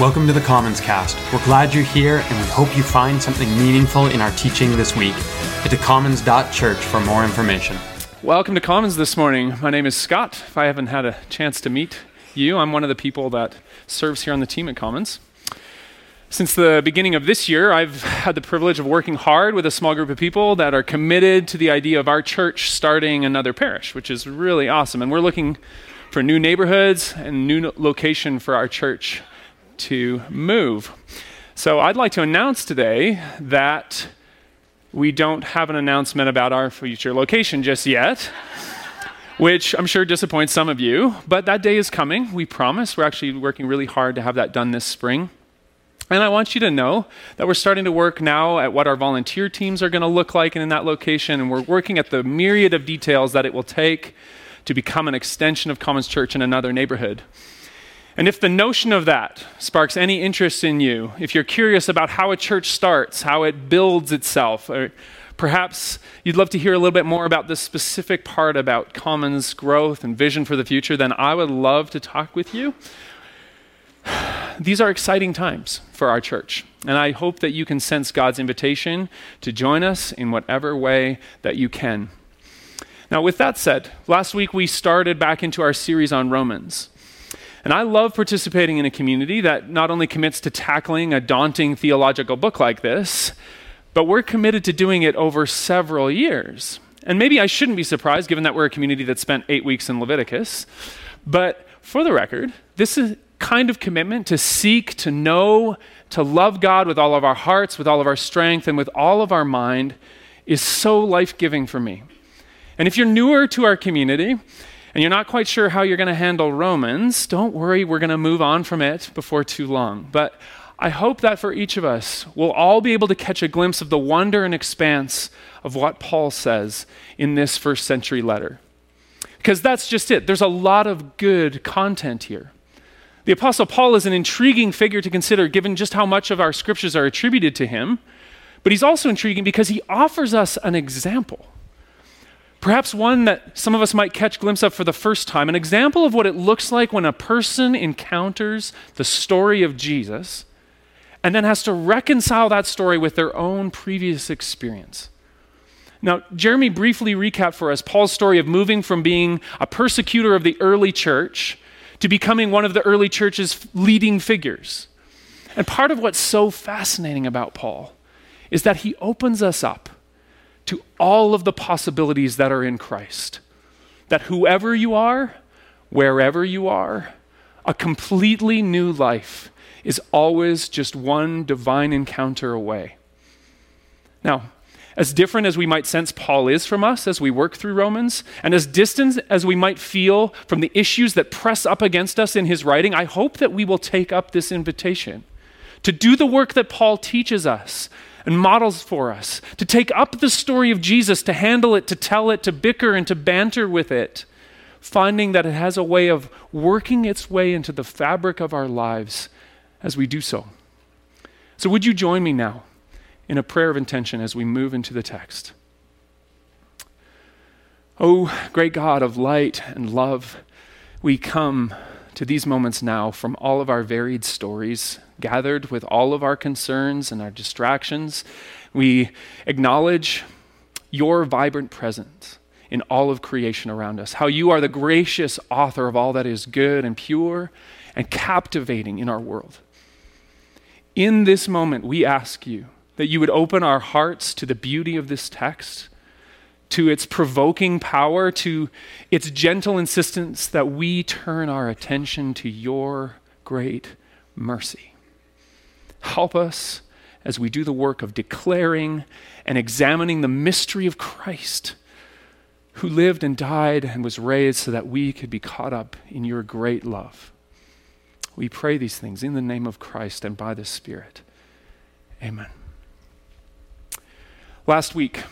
Welcome to the Commons Cast. We're glad you're here and we hope you find something meaningful in our teaching this week. Head to commons.church for more information. Welcome to Commons this morning. My name is Scott. If I haven't had a chance to meet you, I'm one of the people that serves here on the team at Commons. Since the beginning of this year, I've had the privilege of working hard with a small group of people that are committed to the idea of our church starting another parish, which is really awesome. And we're looking for new neighborhoods and new location for our church to move. So I'd like to announce today that we don't have an announcement about our future location just yet. Which I'm sure disappoints some of you, but that day is coming. We promise. We're actually working really hard to have that done this spring. And I want you to know that we're starting to work now at what our volunteer teams are going to look like in that location, and we're working at the myriad of details that it will take to become an extension of Commons Church in another neighborhood. And if the notion of that sparks any interest in you, if you're curious about how a church starts, how it builds itself, or perhaps you'd love to hear a little bit more about this specific part about Commons growth and vision for the future, then I would love to talk with you. These are exciting times for our church, and I hope that you can sense God's invitation to join us in whatever way that you can. Now, with that said, last week we started back into our series on Romans. And I love participating in a community that not only commits to tackling a daunting theological book like this, but we're committed to doing it over several years. And maybe I shouldn't be surprised given that we're a community that spent eight weeks in Leviticus. But for the record, this is kind of commitment to seek, to know, to love God with all of our hearts, with all of our strength, and with all of our mind is so life giving for me. And if you're newer to our community, and you're not quite sure how you're going to handle Romans, don't worry, we're going to move on from it before too long. But I hope that for each of us, we'll all be able to catch a glimpse of the wonder and expanse of what Paul says in this first century letter. Because that's just it. There's a lot of good content here. The Apostle Paul is an intriguing figure to consider given just how much of our scriptures are attributed to him, but he's also intriguing because he offers us an example. Perhaps one that some of us might catch glimpse of for the first time, an example of what it looks like when a person encounters the story of Jesus and then has to reconcile that story with their own previous experience. Now, Jeremy briefly recapped for us Paul's story of moving from being a persecutor of the early church to becoming one of the early church's leading figures. And part of what's so fascinating about Paul is that he opens us up to all of the possibilities that are in Christ. That whoever you are, wherever you are, a completely new life is always just one divine encounter away. Now, as different as we might sense Paul is from us as we work through Romans, and as distant as we might feel from the issues that press up against us in his writing, I hope that we will take up this invitation to do the work that Paul teaches us and models for us, to take up the story of Jesus, to handle it, to tell it, to bicker and to banter with it, finding that it has a way of working its way into the fabric of our lives as we do so. So, would you join me now in a prayer of intention as we move into the text? Oh, great God of light and love, we come to these moments now from all of our varied stories gathered with all of our concerns and our distractions. We acknowledge your vibrant presence in all of creation around us, how you are the gracious author of all that is good and pure and captivating in our world. In this moment, we ask you that you would open our hearts to the beauty of this text, to its provoking power, to its gentle insistence that we turn our attention to your great mercy. Help us as we do the work of declaring and examining the mystery of Christ, who lived and died and was raised so that we could be caught up in your great love. We pray these things in the name of Christ and by the Spirit. Amen. Last week,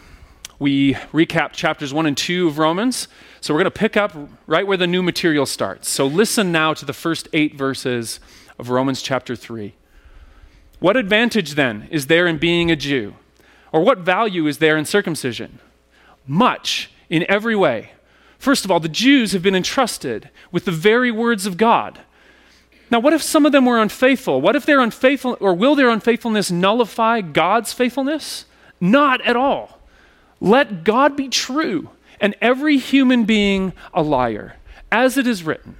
we recapped chapters 1 and 2 of Romans. So we're going to pick up right where the new material starts. So listen now to the first eight verses of Romans chapter 3. What advantage then is there in being a Jew? Or what value is there in circumcision? Much in every way. First of all, the Jews have been entrusted with the very words of God. Now, what if some of them were unfaithful? What if their unfaithful, or will their unfaithfulness nullify God's faithfulness? Not at all. Let God be true and every human being a liar, as it is written,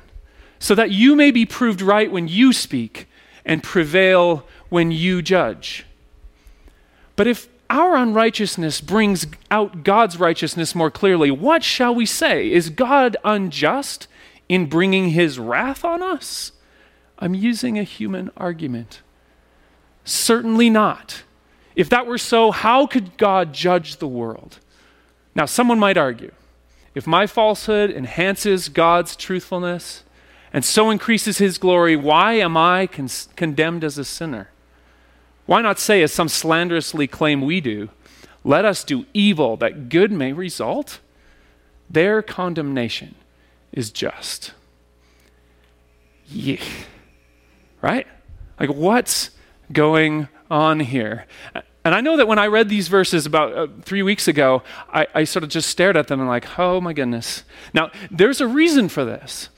so that you may be proved right when you speak and prevail when you judge. But if our unrighteousness brings out God's righteousness more clearly, what shall we say? Is God unjust in bringing his wrath on us? I'm using a human argument. Certainly not. If that were so, how could God judge the world? Now, someone might argue if my falsehood enhances God's truthfulness and so increases his glory, why am I con- condemned as a sinner? Why not say, as some slanderously claim we do, let us do evil that good may result? Their condemnation is just. Yeah. Right? Like, what's going on here? And I know that when I read these verses about uh, three weeks ago, I, I sort of just stared at them and, like, oh my goodness. Now, there's a reason for this.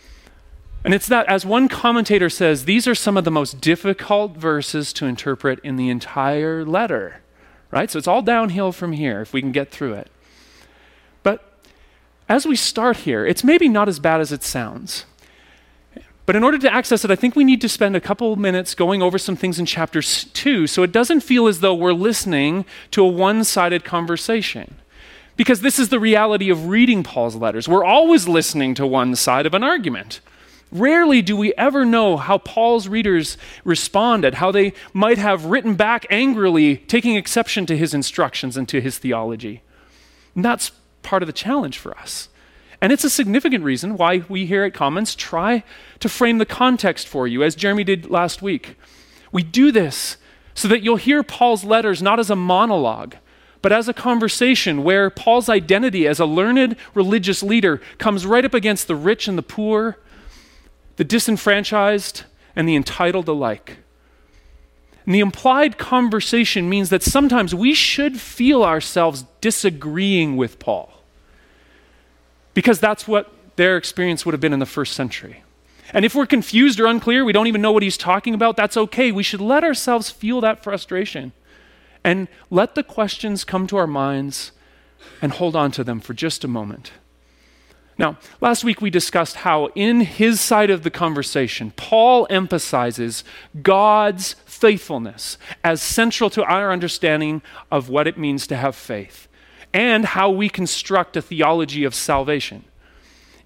And it's that, as one commentator says, these are some of the most difficult verses to interpret in the entire letter, right? So it's all downhill from here if we can get through it. But as we start here, it's maybe not as bad as it sounds. But in order to access it, I think we need to spend a couple minutes going over some things in chapter 2 so it doesn't feel as though we're listening to a one sided conversation. Because this is the reality of reading Paul's letters. We're always listening to one side of an argument. Rarely do we ever know how Paul's readers responded, how they might have written back angrily, taking exception to his instructions and to his theology. And that's part of the challenge for us. And it's a significant reason why we here at Commons try to frame the context for you, as Jeremy did last week. We do this so that you'll hear Paul's letters not as a monologue, but as a conversation where Paul's identity as a learned religious leader comes right up against the rich and the poor, the disenfranchised and the entitled alike. And the implied conversation means that sometimes we should feel ourselves disagreeing with Paul because that's what their experience would have been in the first century. And if we're confused or unclear, we don't even know what he's talking about, that's okay. We should let ourselves feel that frustration and let the questions come to our minds and hold on to them for just a moment. Now, last week we discussed how, in his side of the conversation, Paul emphasizes God's faithfulness as central to our understanding of what it means to have faith and how we construct a theology of salvation.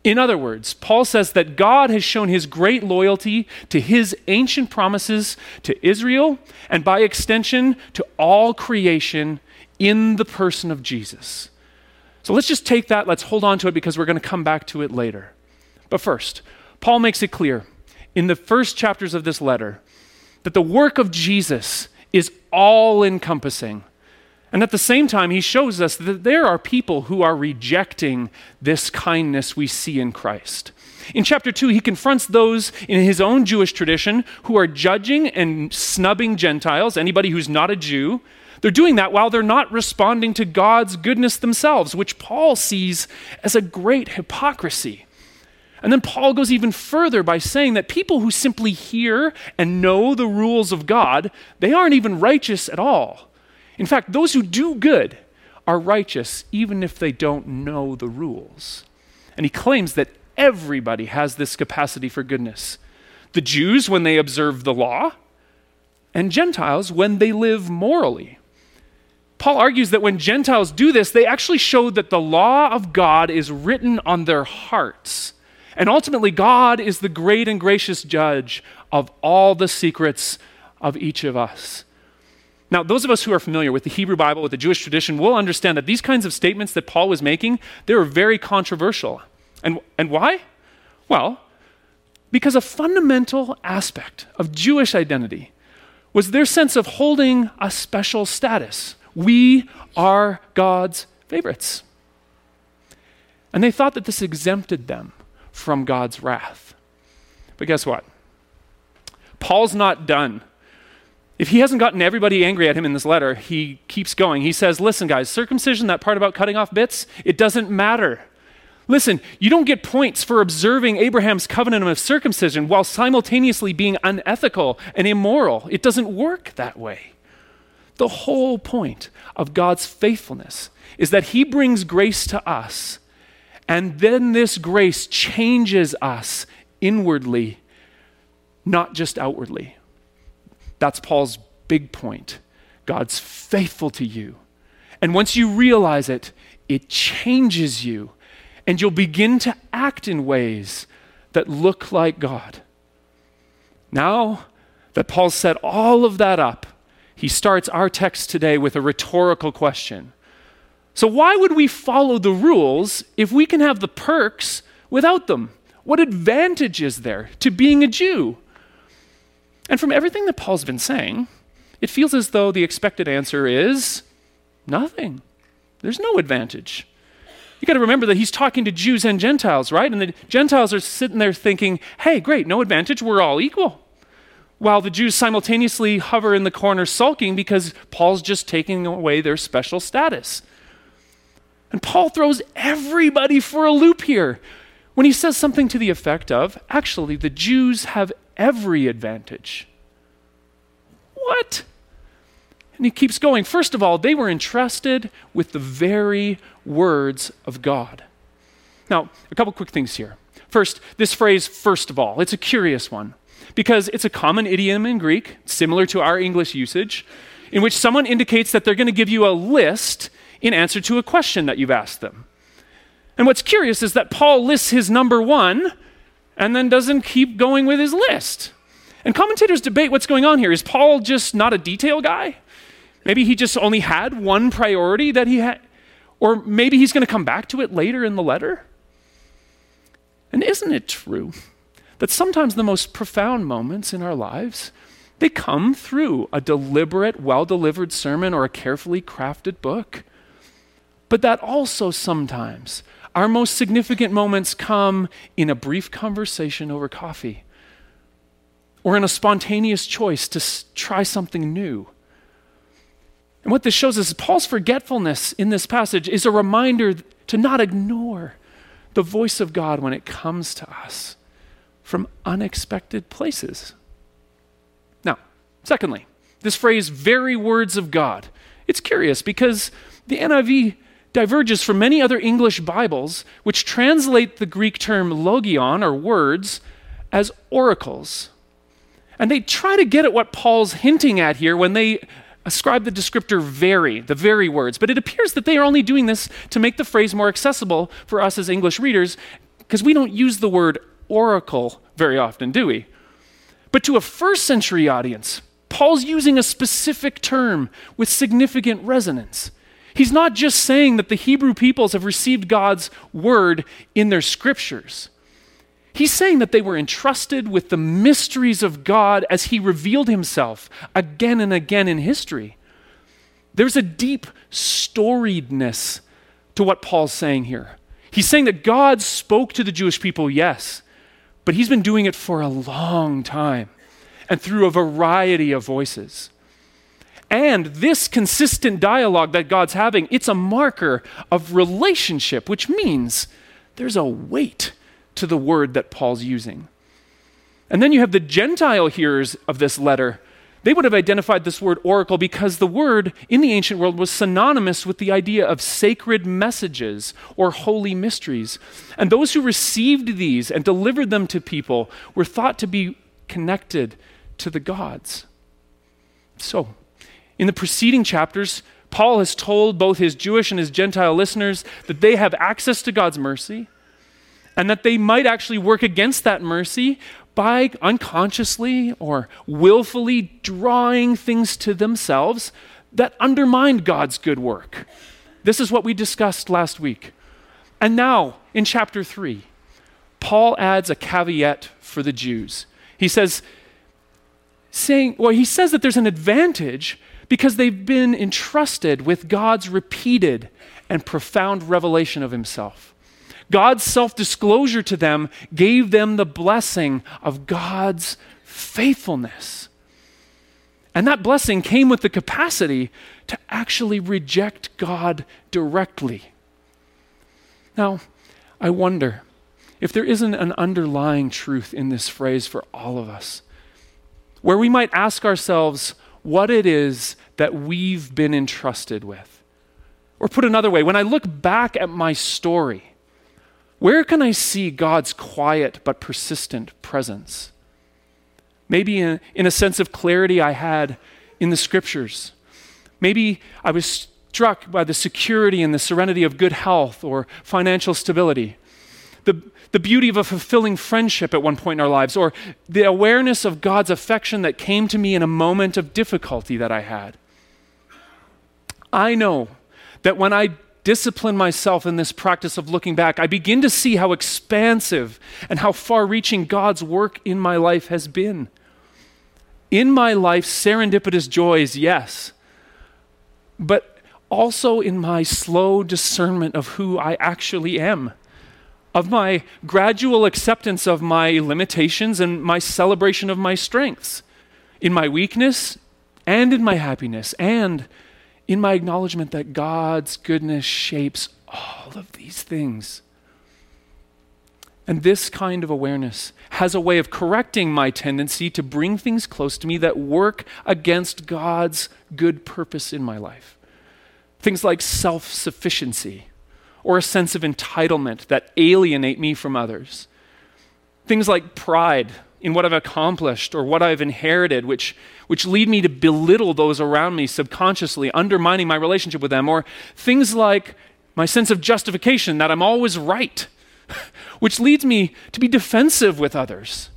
In other words, Paul says that God has shown his great loyalty to his ancient promises to Israel and by extension to all creation in the person of Jesus. So let's just take that, let's hold on to it because we're going to come back to it later. But first, Paul makes it clear in the first chapters of this letter that the work of Jesus is all encompassing and at the same time, he shows us that there are people who are rejecting this kindness we see in Christ. In chapter 2, he confronts those in his own Jewish tradition who are judging and snubbing Gentiles, anybody who's not a Jew. They're doing that while they're not responding to God's goodness themselves, which Paul sees as a great hypocrisy. And then Paul goes even further by saying that people who simply hear and know the rules of God, they aren't even righteous at all. In fact, those who do good are righteous even if they don't know the rules. And he claims that everybody has this capacity for goodness the Jews when they observe the law, and Gentiles when they live morally. Paul argues that when Gentiles do this, they actually show that the law of God is written on their hearts. And ultimately, God is the great and gracious judge of all the secrets of each of us. Now, those of us who are familiar with the Hebrew Bible, with the Jewish tradition, will understand that these kinds of statements that Paul was making, they were very controversial. And, and why? Well, because a fundamental aspect of Jewish identity was their sense of holding a special status. We are God's favorites. And they thought that this exempted them from God's wrath. But guess what? Paul's not done if he hasn't gotten everybody angry at him in this letter, he keeps going. He says, Listen, guys, circumcision, that part about cutting off bits, it doesn't matter. Listen, you don't get points for observing Abraham's covenant of circumcision while simultaneously being unethical and immoral. It doesn't work that way. The whole point of God's faithfulness is that He brings grace to us, and then this grace changes us inwardly, not just outwardly. That's Paul's big point. God's faithful to you. And once you realize it, it changes you, and you'll begin to act in ways that look like God. Now that Paul set all of that up, he starts our text today with a rhetorical question. So, why would we follow the rules if we can have the perks without them? What advantage is there to being a Jew? And from everything that Paul's been saying, it feels as though the expected answer is nothing. There's no advantage. You got to remember that he's talking to Jews and Gentiles, right? And the Gentiles are sitting there thinking, hey, great, no advantage, we're all equal. While the Jews simultaneously hover in the corner sulking because Paul's just taking away their special status. And Paul throws everybody for a loop here when he says something to the effect of actually, the Jews have every advantage. What? And he keeps going. First of all, they were entrusted with the very words of God. Now, a couple quick things here. First, this phrase, first of all, it's a curious one because it's a common idiom in Greek, similar to our English usage, in which someone indicates that they're going to give you a list in answer to a question that you've asked them. And what's curious is that Paul lists his number one and then doesn't keep going with his list. And commentators debate what's going on here. Is Paul just not a detail guy? Maybe he just only had one priority that he had, or maybe he's going to come back to it later in the letter. And isn't it true that sometimes the most profound moments in our lives they come through a deliberate, well-delivered sermon or a carefully crafted book? But that also sometimes our most significant moments come in a brief conversation over coffee or in a spontaneous choice to s- try something new. And what this shows us is Paul's forgetfulness in this passage is a reminder to not ignore the voice of God when it comes to us from unexpected places. Now, secondly, this phrase, very words of God, it's curious because the NIV diverges from many other English Bibles, which translate the Greek term logion, or words, as oracles. And they try to get at what Paul's hinting at here when they ascribe the descriptor very, the very words. But it appears that they are only doing this to make the phrase more accessible for us as English readers, because we don't use the word oracle very often, do we? But to a first century audience, Paul's using a specific term with significant resonance. He's not just saying that the Hebrew peoples have received God's word in their scriptures. He's saying that they were entrusted with the mysteries of God as he revealed himself again and again in history. There's a deep storiedness to what Paul's saying here. He's saying that God spoke to the Jewish people, yes, but he's been doing it for a long time and through a variety of voices. And this consistent dialogue that God's having, it's a marker of relationship, which means there's a weight to the word that Paul's using. And then you have the Gentile hearers of this letter. They would have identified this word oracle because the word in the ancient world was synonymous with the idea of sacred messages or holy mysteries. And those who received these and delivered them to people were thought to be connected to the gods. So, in the preceding chapters, Paul has told both his Jewish and his Gentile listeners that they have access to God's mercy and that they might actually work against that mercy by unconsciously or willfully drawing things to themselves that undermine God's good work. This is what we discussed last week. And now, in chapter 3, Paul adds a caveat for the Jews. He says, saying, well, he says that there's an advantage because they've been entrusted with God's repeated and profound revelation of himself. God's self disclosure to them gave them the blessing of God's faithfulness. And that blessing came with the capacity to actually reject God directly. Now, I wonder if there isn't an underlying truth in this phrase for all of us, where we might ask ourselves what it is that we've been entrusted with. Or put another way, when I look back at my story, where can I see God's quiet but persistent presence? Maybe in, in, a sense of clarity I had in the scriptures. Maybe I was struck by the security and the serenity of good health or financial stability. The, the beauty of a fulfilling friendship at one point in our lives, or the awareness of God's affection that came to me in a moment of difficulty that I had. I know that when I discipline myself in this practice of looking back, I begin to see how expansive and how far reaching God's work in my life has been. In my life, serendipitous joys, yes, but also in my slow discernment of who I actually am of my gradual acceptance of my limitations and my celebration of my strengths, in my weakness and in my happiness, and in my acknowledgement that God's goodness shapes all of these things. And this kind of awareness has a way of correcting my tendency to bring things close to me that work against God's good purpose in my life. Things like self sufficiency or a sense of entitlement that alienate me from others. Things like pride in what I've accomplished or what I've inherited, which, which lead me to belittle those around me subconsciously, undermining my relationship with them. Or things like my sense of justification that I'm always right, which leads me to be defensive with others,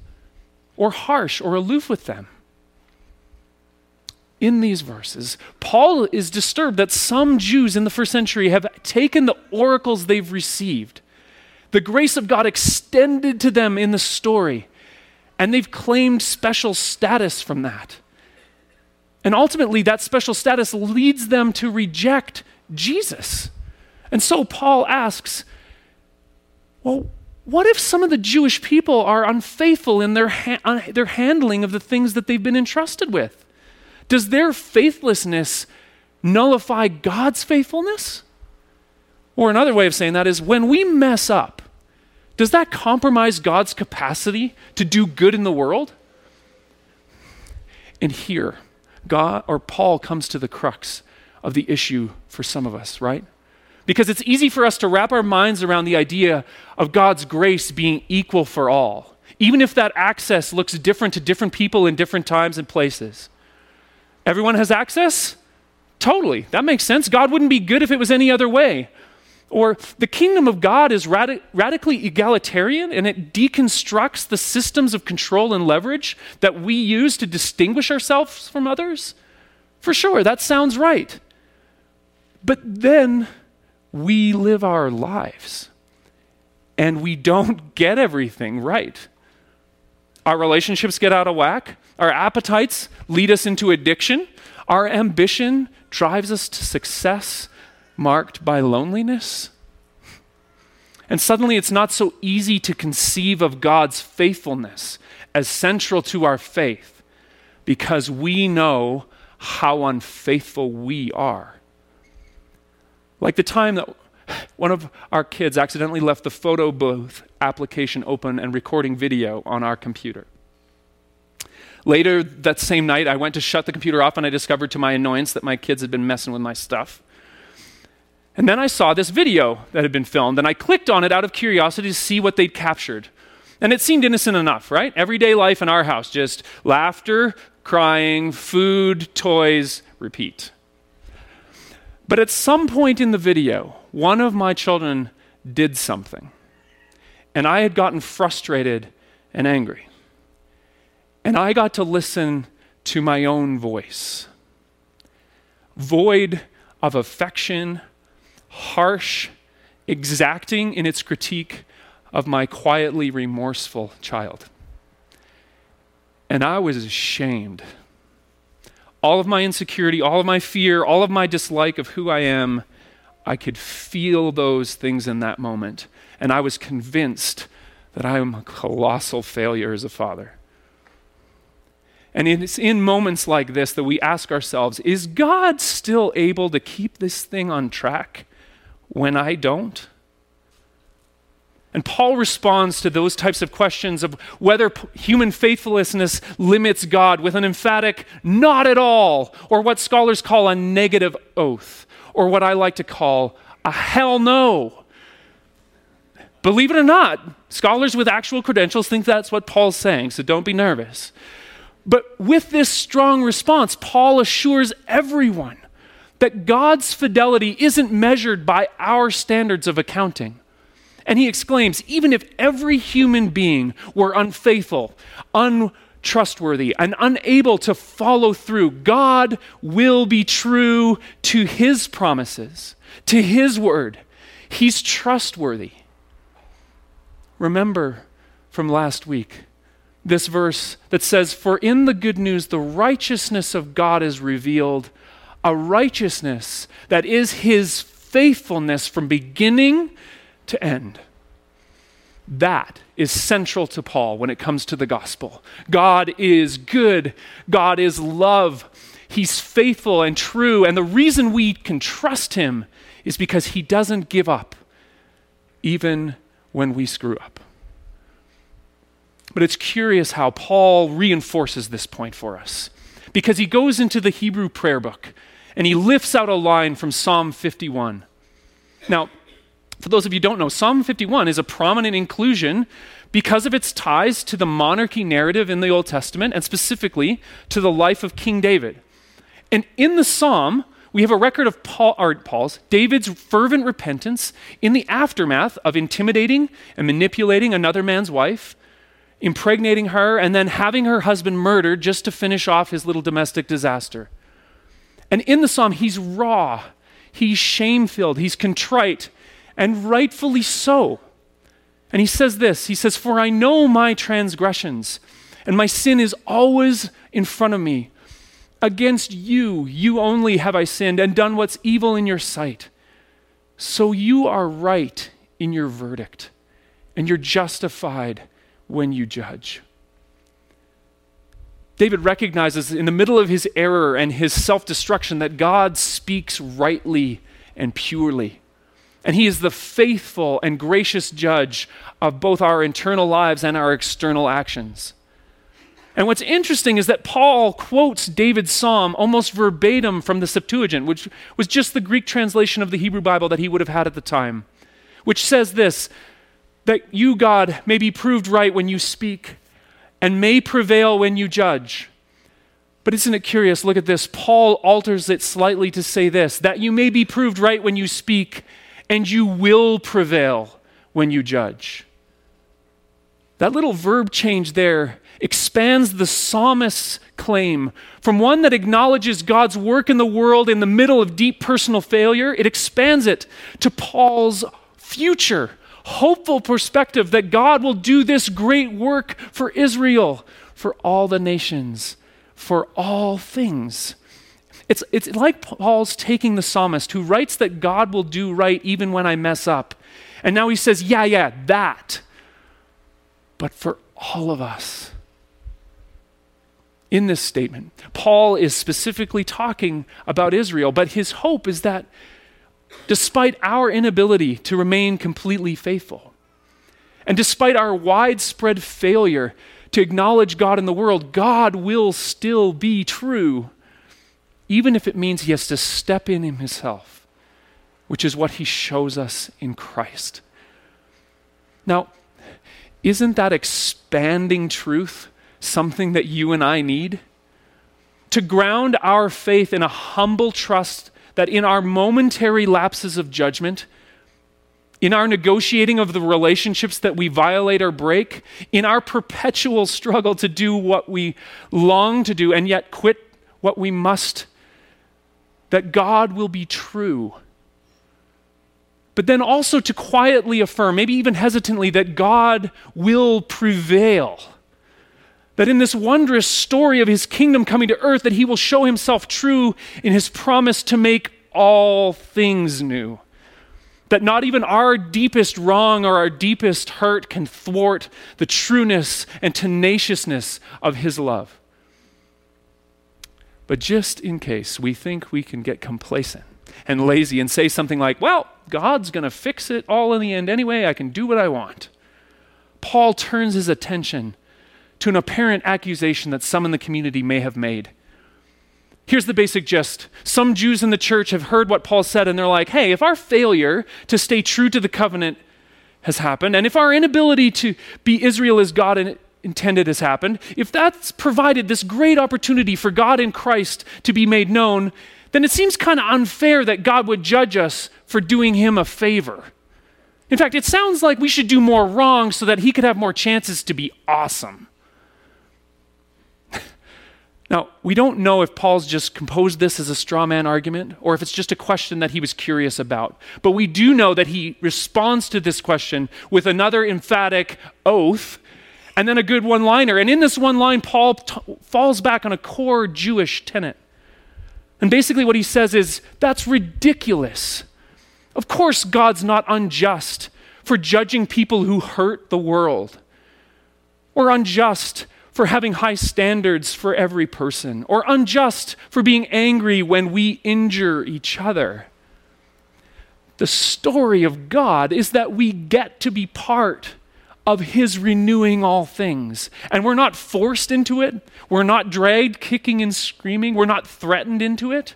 or harsh or aloof with them in these verses, Paul is disturbed that some Jews in the first century have taken the oracles they've received, the grace of God extended to them in the story, and they've claimed special status from that. And ultimately, that special status leads them to reject Jesus. And so Paul asks, well, what if some of the Jewish people are unfaithful in their, ha- uh, their handling of the things that they've been entrusted with? Does their faithlessness nullify God's faithfulness? Or another way of saying that is when we mess up, does that compromise God's capacity to do good in the world? And here, God or Paul comes to the crux of the issue for some of us, right? Because it's easy for us to wrap our minds around the idea of God's grace being equal for all, even if that access looks different to different people in different times and places. Everyone has access? Totally. That makes sense. God wouldn't be good if it was any other way. Or the kingdom of God is radi- radically egalitarian and it deconstructs the systems of control and leverage that we use to distinguish ourselves from others. For sure, that sounds right. But then we live our lives and we don't get everything right. Our relationships get out of whack. Our appetites lead us into addiction. Our ambition drives us to success marked by loneliness. And suddenly it's not so easy to conceive of God's faithfulness as central to our faith because we know how unfaithful we are. Like the time that one of our kids accidentally left the photo booth application open and recording video on our computer. Later that same night, I went to shut the computer off and I discovered to my annoyance that my kids had been messing with my stuff. And then I saw this video that had been filmed and I clicked on it out of curiosity to see what they'd captured. And it seemed innocent enough, right? Everyday life in our house, just laughter, crying, food, toys, repeat. But at some point in the video, one of my children did something. And I had gotten frustrated and angry. And I got to listen to my own voice, void of affection, harsh, exacting in its critique of my quietly remorseful child. And I was ashamed. All of my insecurity, all of my fear, all of my dislike of who I am, I could feel those things in that moment. And I was convinced that I am a colossal failure as a father. And it's in moments like this that we ask ourselves is God still able to keep this thing on track when I don't? And Paul responds to those types of questions of whether human faithlessness limits God with an emphatic not at all, or what scholars call a negative oath, or what I like to call a hell no. Believe it or not, scholars with actual credentials think that's what Paul's saying, so don't be nervous. But with this strong response, Paul assures everyone that God's fidelity isn't measured by our standards of accounting. And he exclaims even if every human being were unfaithful, untrustworthy, and unable to follow through, God will be true to his promises, to his word. He's trustworthy. Remember from last week this verse that says, For in the good news, the righteousness of God is revealed, a righteousness that is his faithfulness from beginning to end. That is central to Paul when it comes to the gospel. God is good, God is love. He's faithful and true. And the reason we can trust him is because he doesn't give up, even when we screw up. But it's curious how Paul reinforces this point for us because he goes into the Hebrew prayer book and he lifts out a line from Psalm 51. Now, for those of you who don't know, Psalm 51 is a prominent inclusion because of its ties to the monarchy narrative in the Old Testament and specifically to the life of King David. And in the psalm, we have a record of Paul, Paul's, David's fervent repentance in the aftermath of intimidating and manipulating another man's wife, impregnating her, and then having her husband murdered just to finish off his little domestic disaster. And in the psalm, he's raw, he's shame filled, he's contrite, and rightfully so. And he says this He says, For I know my transgressions, and my sin is always in front of me. Against you, you only have I sinned and done what's evil in your sight. So you are right in your verdict, and you're justified when you judge. David recognizes in the middle of his error and his self destruction that God speaks rightly and purely. And he is the faithful and gracious judge of both our internal lives and our external actions. And what's interesting is that Paul quotes David's psalm almost verbatim from the Septuagint, which was just the Greek translation of the Hebrew Bible that he would have had at the time, which says this that you, God, may be proved right when you speak and may prevail when you judge. But isn't it curious? Look at this. Paul alters it slightly to say this that you may be proved right when you speak and you will prevail when you judge. That little verb change there expands the psalmist's claim from one that acknowledges God's work in the world in the middle of deep personal failure, it expands it to Paul's future, hopeful perspective that God will do this great work for Israel, for all the nations, for all things. It's, it's like Paul's taking the psalmist who writes that God will do right even when I mess up. And now he says, yeah, yeah, that. But for all of us. In this statement, Paul is specifically talking about Israel, but his hope is that despite our inability to remain completely faithful, and despite our widespread failure to acknowledge God in the world, God will still be true even if it means he has to step in himself, which is what he shows us in Christ. Now, isn't that expanding truth something that you and I need? To ground our faith in a humble trust that in our momentary lapses of judgment, in our negotiating of the relationships that we violate or break, in our perpetual struggle to do what we long to do and yet quit what we must that God will be true. But then also to quietly affirm, maybe even hesitantly, that God will prevail. That in this wondrous story of his kingdom coming to earth, that he will show himself true in his promise to make all things new. That not even our deepest wrong or our deepest hurt can thwart the trueness and tenaciousness of his love. But just in case we think we can get complacent and lazy and say something like, well, God's going to fix it all in the end anyway. I can do what I want. Paul turns his attention to an apparent accusation that some in the community may have made. Here's the basic gist. Some Jews in the church have heard what Paul said, and they're like, hey, if our failure to stay true to the covenant has happened, and if our inability to be Israel as God intended has happened, if that's provided this great opportunity for God in Christ to be made known, then it seems kind of unfair that God would judge us for doing him a favor. In fact, it sounds like we should do more wrong so that he could have more chances to be awesome. Now, we don't know if Paul's just composed this as a straw man argument or if it's just a question that he was curious about. But we do know that he responds to this question with another emphatic oath and then a good one liner. And in this one line, Paul t- falls back on a core Jewish tenet. And basically, what he says is that's ridiculous. Of course, God's not unjust for judging people who hurt the world or unjust for having high standards for every person, or unjust for being angry when we injure each other. The story of God is that we get to be part of His renewing all things. And we're not forced into it, we're not dragged kicking and screaming, we're not threatened into it.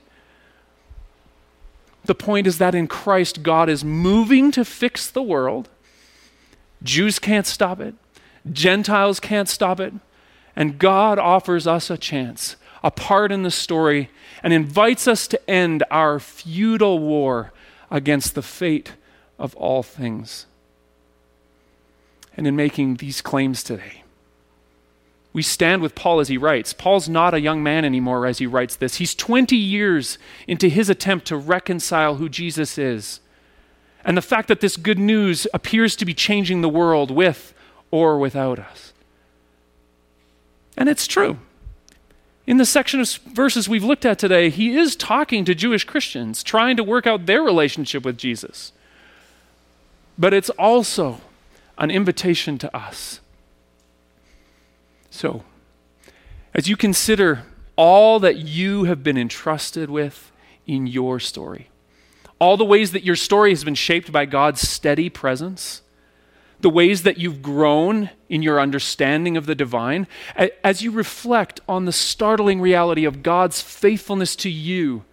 The point is that in Christ, God is moving to fix the world. Jews can't stop it, Gentiles can't stop it. And God offers us a chance, a part in the story, and invites us to end our futile war against the fate of all things. And in making these claims today, we stand with Paul as he writes. Paul's not a young man anymore as he writes this. He's 20 years into his attempt to reconcile who Jesus is. And the fact that this good news appears to be changing the world with or without us. And it's true. In the section of verses we've looked at today, he is talking to Jewish Christians, trying to work out their relationship with Jesus. But it's also an invitation to us. So, as you consider all that you have been entrusted with in your story, all the ways that your story has been shaped by God's steady presence, the ways that you've grown in your understanding of the divine, as you reflect on the startling reality of God's faithfulness to you,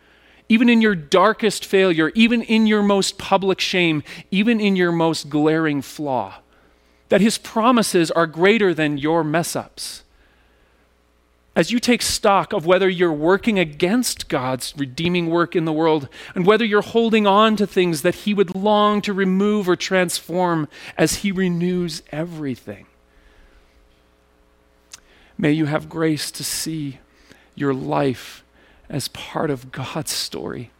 even in your darkest failure, even in your most public shame, even in your most glaring flaw, that His promises are greater than your mess ups as you take stock of whether you're working against God's redeeming work in the world and whether you're holding on to things that He would long to remove or transform as He renews everything. May you have grace to see your life as part of God's story.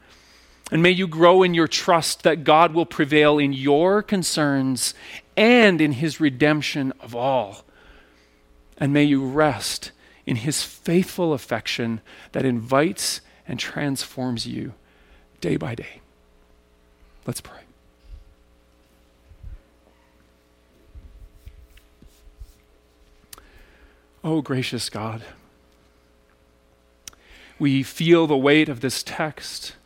And may you grow in your trust that God will prevail in your concerns and in his redemption of all. And may you rest in his faithful affection that invites and transforms you day by day. Let's pray. Oh, gracious God, we feel the weight of this text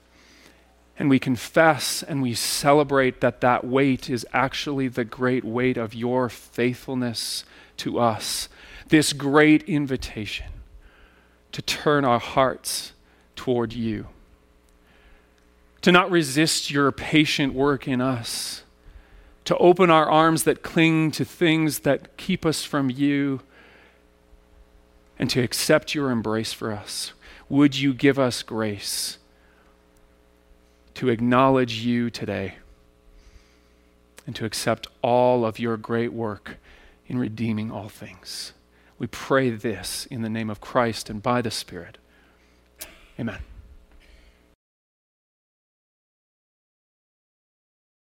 and we confess and we celebrate that that weight is actually the great weight of your faithfulness to us this great invitation to turn our hearts toward you, to not resist your patient work in us, to open our arms that cling to things that keep us from you, and to accept your embrace for us. Would you give us grace to acknowledge you today and to accept all of your great work in redeeming all things? We pray this in the name of Christ and by the Spirit. Amen.